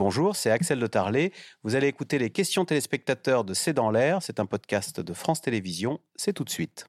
Bonjour, c'est Axel de Tarlet. Vous allez écouter les questions téléspectateurs de C'est dans l'air. C'est un podcast de France Télévisions. C'est tout de suite.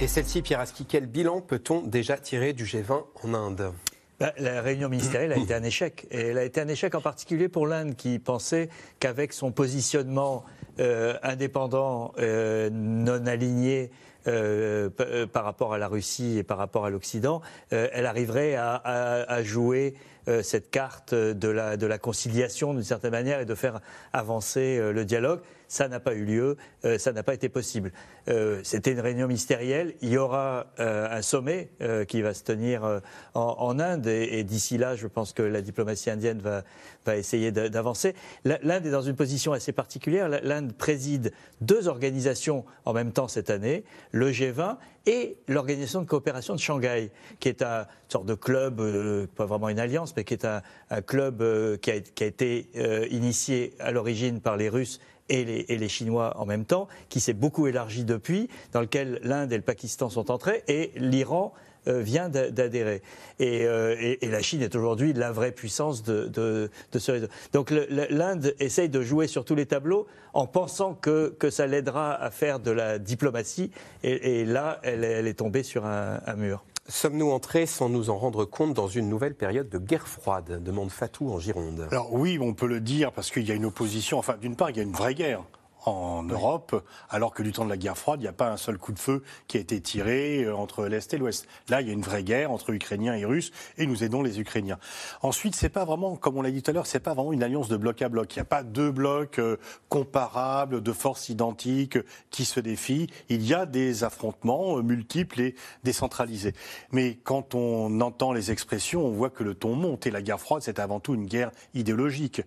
Et celle-ci, Pierre Aski, quel bilan peut-on déjà tirer du G20 en Inde? Bah, la réunion ministérielle a été un échec. Et elle a été un échec en particulier pour l'Inde, qui pensait qu'avec son positionnement euh, indépendant, euh, non aligné, euh, par rapport à la Russie et par rapport à l'Occident, elle arriverait à, à jouer cette carte de la, conciliation d'une certaine manière et de faire avancer le dialogue. Ça n'a pas eu lieu, euh, ça n'a pas été possible. Euh, c'était une réunion ministérielle. Il y aura euh, un sommet qui va se tenir en, Inde et, d'ici là, je pense que la diplomatie indienne va, va essayer d'avancer. L'Inde est dans une position assez particulière. L'Inde préside deux organisations en même temps cette année, le G20 et l'Organisation de coopération de Shanghai, qui est une sorte de club, pas vraiment une alliance, qui est un, club qui a, qui, a, été initié à l'origine par les Russes et les, Chinois en même temps, qui s'est beaucoup élargi depuis, dans lequel l'Inde et le Pakistan sont entrés, et l'Iran euh, vient d'adhérer. Euh, et, la Chine est aujourd'hui la vraie puissance de, ce réseau. Donc l'Inde essaye de jouer sur tous les tableaux en pensant que ça l'aidera à faire de la diplomatie. Et, là, elle, est tombée sur un mur. Sommes-nous entrés sans nous en rendre compte dans une nouvelle période de guerre froide demande Fatou en Gironde. Alors oui, on peut le dire parce qu'il y a une opposition. Enfin, d'une part, il y a une vraie guerre en Europe, alors que du temps de la guerre froide, il n'y a pas un seul coup de feu qui a été tiré euh, entre l'Est et l'Ouest. Là, il y a une vraie guerre entre Ukrainiens et Russes, et nous aidons les Ukrainiens. Ensuite, c'est pas vraiment, comme on l'a dit tout à l'heure, c'est pas vraiment une alliance de bloc à bloc. Il n'y a pas deux blocs euh, comparables, de forces identiques qui se défient. Il y a des affrontements euh, multiples et décentralisés. Mais quand on entend les expressions, on voit que le ton monte. Et la guerre froide, c'est avant tout une guerre idéologique.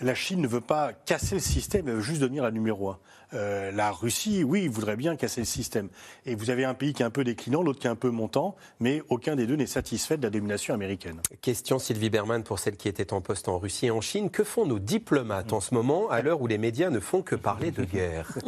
La Chine ne veut pas casser le système, elle veut juste devenir la numéro euh, la Russie, oui, voudrait bien casser le système. Et vous avez un pays qui est un peu déclinant, l'autre qui est un peu montant, mais aucun des deux n'est satisfait de la domination américaine. Question Sylvie Berman pour celle qui était en poste en Russie et en Chine. Que font nos diplomates en ce moment, à l'heure où les médias ne font que parler de guerre?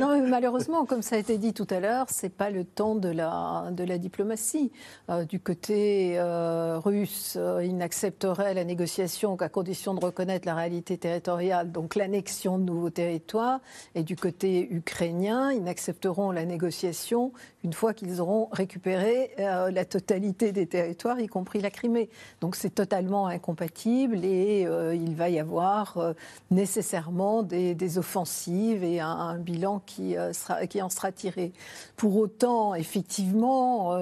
Non, mais malheureusement, comme ça a été dit tout à l'heure, c'est pas le temps de la, de la diplomatie. Euh, du côté euh, russe, il n'accepterait la négociation qu'à condition de reconnaître la réalité territoriale, donc l'annexion de nouveaux territoire. Et du côté ukrainien, ils n'accepteront la négociation une fois qu'ils auront récupéré euh, la totalité des territoires, y compris la Crimée. Donc c'est totalement incompatible et euh, il va y avoir euh, nécessairement des, offensives et un, bilan qui, en sera tiré. Pour autant, effectivement,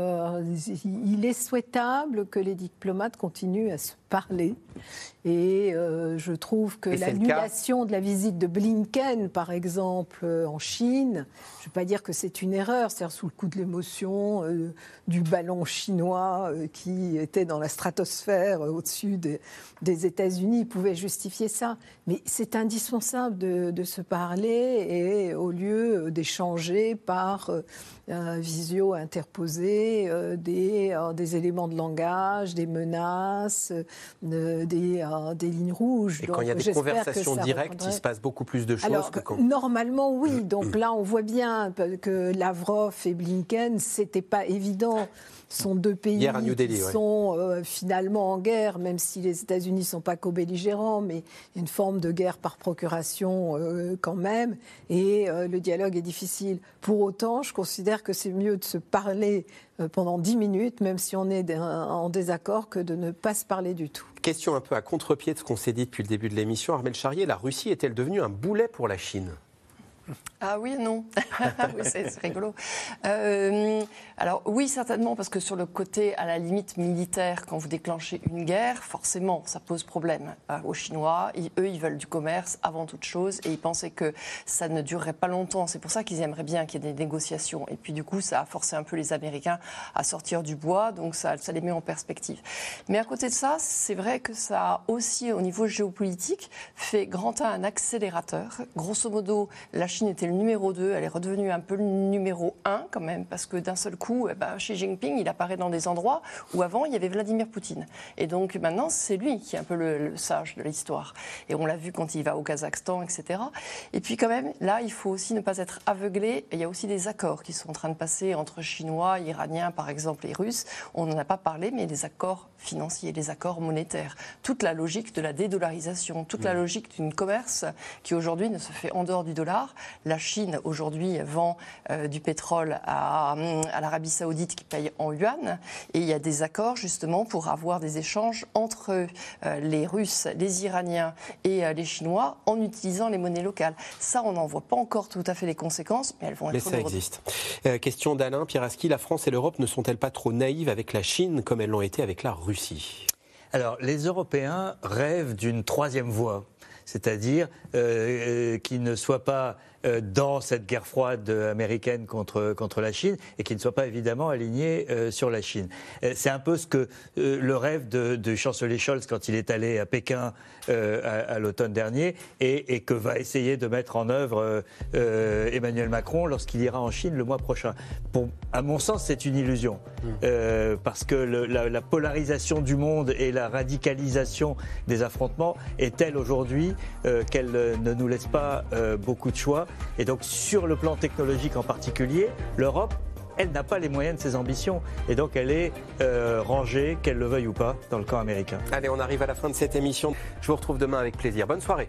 il est souhaitable que les diplomates continuent à se parler. Et je trouve que l'annulation de la visite de Blinken, par exemple, en Chine, je ne veux pas dire que c'est une erreur, c'est-à-dire sous le coup l'émotion euh, du ballon chinois euh, qui était dans la stratosphère euh, au-dessus des États-Unis pouvait justifier ça. Mais c'est indispensable de, se parler et au lieu d'échanger par visio interposé des, des, éléments de langage, des menaces, des, des, lignes rouges. Et quand il y a des conversations directes, il se passe beaucoup plus de choses que quand... Normalement, oui. Donc là, on voit bien que Lavrov et Blinken, c'était pas évident sont deux pays qui sont euh, finalement en guerre, même si les États-Unis ne sont pas co-belligérants, mais une forme de guerre par procuration euh, quand même, et euh, le dialogue est difficile. Pour autant, je considère que c'est mieux de se parler pendant dix minutes, même si on est en désaccord, que de ne pas se parler du tout. Question un peu à contre-pied de ce qu'on s'est dit depuis le début de l'émission. Armel Charrier, la Russie est-elle devenue un boulet pour la Chine? Ah oui, non. c'est rigolo. Euh, alors oui, certainement, parce que sur le côté, à la limite militaire, quand vous déclenchez une guerre, forcément, ça pose problème euh, aux Chinois. eux, ils veulent du commerce avant toute chose, et ils pensaient que ça ne durerait pas longtemps. C'est pour ça qu'ils aimeraient bien qu'il y ait des négociations. Et puis du coup, ça a forcé un peu les Américains à sortir du bois, donc ça, les met en perspective. Mais à côté de ça, c'est vrai que ça a aussi, au niveau géopolitique, fait grand A un accélérateur. Grosso modo, la Chine était le numéro 2, elle est redevenue un peu le numéro 1 quand même, parce que d'un seul coup, eh ben, Xi Jinping, il apparaît dans des endroits où avant, il y avait Vladimir Poutine. Et donc maintenant, c'est lui qui est un peu le, sage de l'histoire. Et on l'a vu quand il va au Kazakhstan, etc. Et puis quand même, là, il faut aussi ne pas être aveuglé. Il y a aussi des accords qui sont en train de passer entre Chinois, Iraniens, par exemple, et Russes. On n'en a pas parlé, mais les accords financiers, les accords monétaires, toute la logique de la dédollarisation, toute la mmh. logique d'une commerce qui aujourd'hui ne se fait en dehors du dollar. La Chine aujourd'hui vend euh, du pétrole à, à l'Arabie saoudite qui paye en yuan et il y a des accords justement pour avoir des échanges entre euh, les Russes, les Iraniens et euh, les Chinois en utilisant les monnaies locales. Ça, on n'en voit pas encore tout à fait les conséquences, mais elles vont être Mais ça existe. question d'Alain Pieraski, la France et l'Europe ne sont-elles pas trop naïves avec la Chine comme elles l'ont été avec la Russie? Alors, les Européens rêvent d'une troisième voie, c'est-à-dire euh, qui ne soit pas euh, dans cette guerre froide américaine contre, contre la Chine et qui ne soit pas évidemment aligné euh, sur la Chine. Euh, c'est un peu ce que le rêve de, de, chancelier Scholz quand il est allé à Pékin à, l'automne dernier et, et, que va essayer de mettre en œuvre Emmanuel Macron lorsqu'il ira en Chine le mois prochain. Pour, à mon sens, c'est une illusion mmh. parce que le, la, la, polarisation du monde et la radicalisation des affrontements est telle aujourd'hui qu'elle ne nous laisse pas beaucoup de choix et donc sur le plan technologique en particulier, l'Europe elle n'a pas les moyens de ses ambitions. Et donc elle est euh, rangée, qu'elle le veuille ou pas, dans le camp américain. Allez, on arrive à la fin de cette émission. Je vous retrouve demain avec plaisir. Bonne soirée.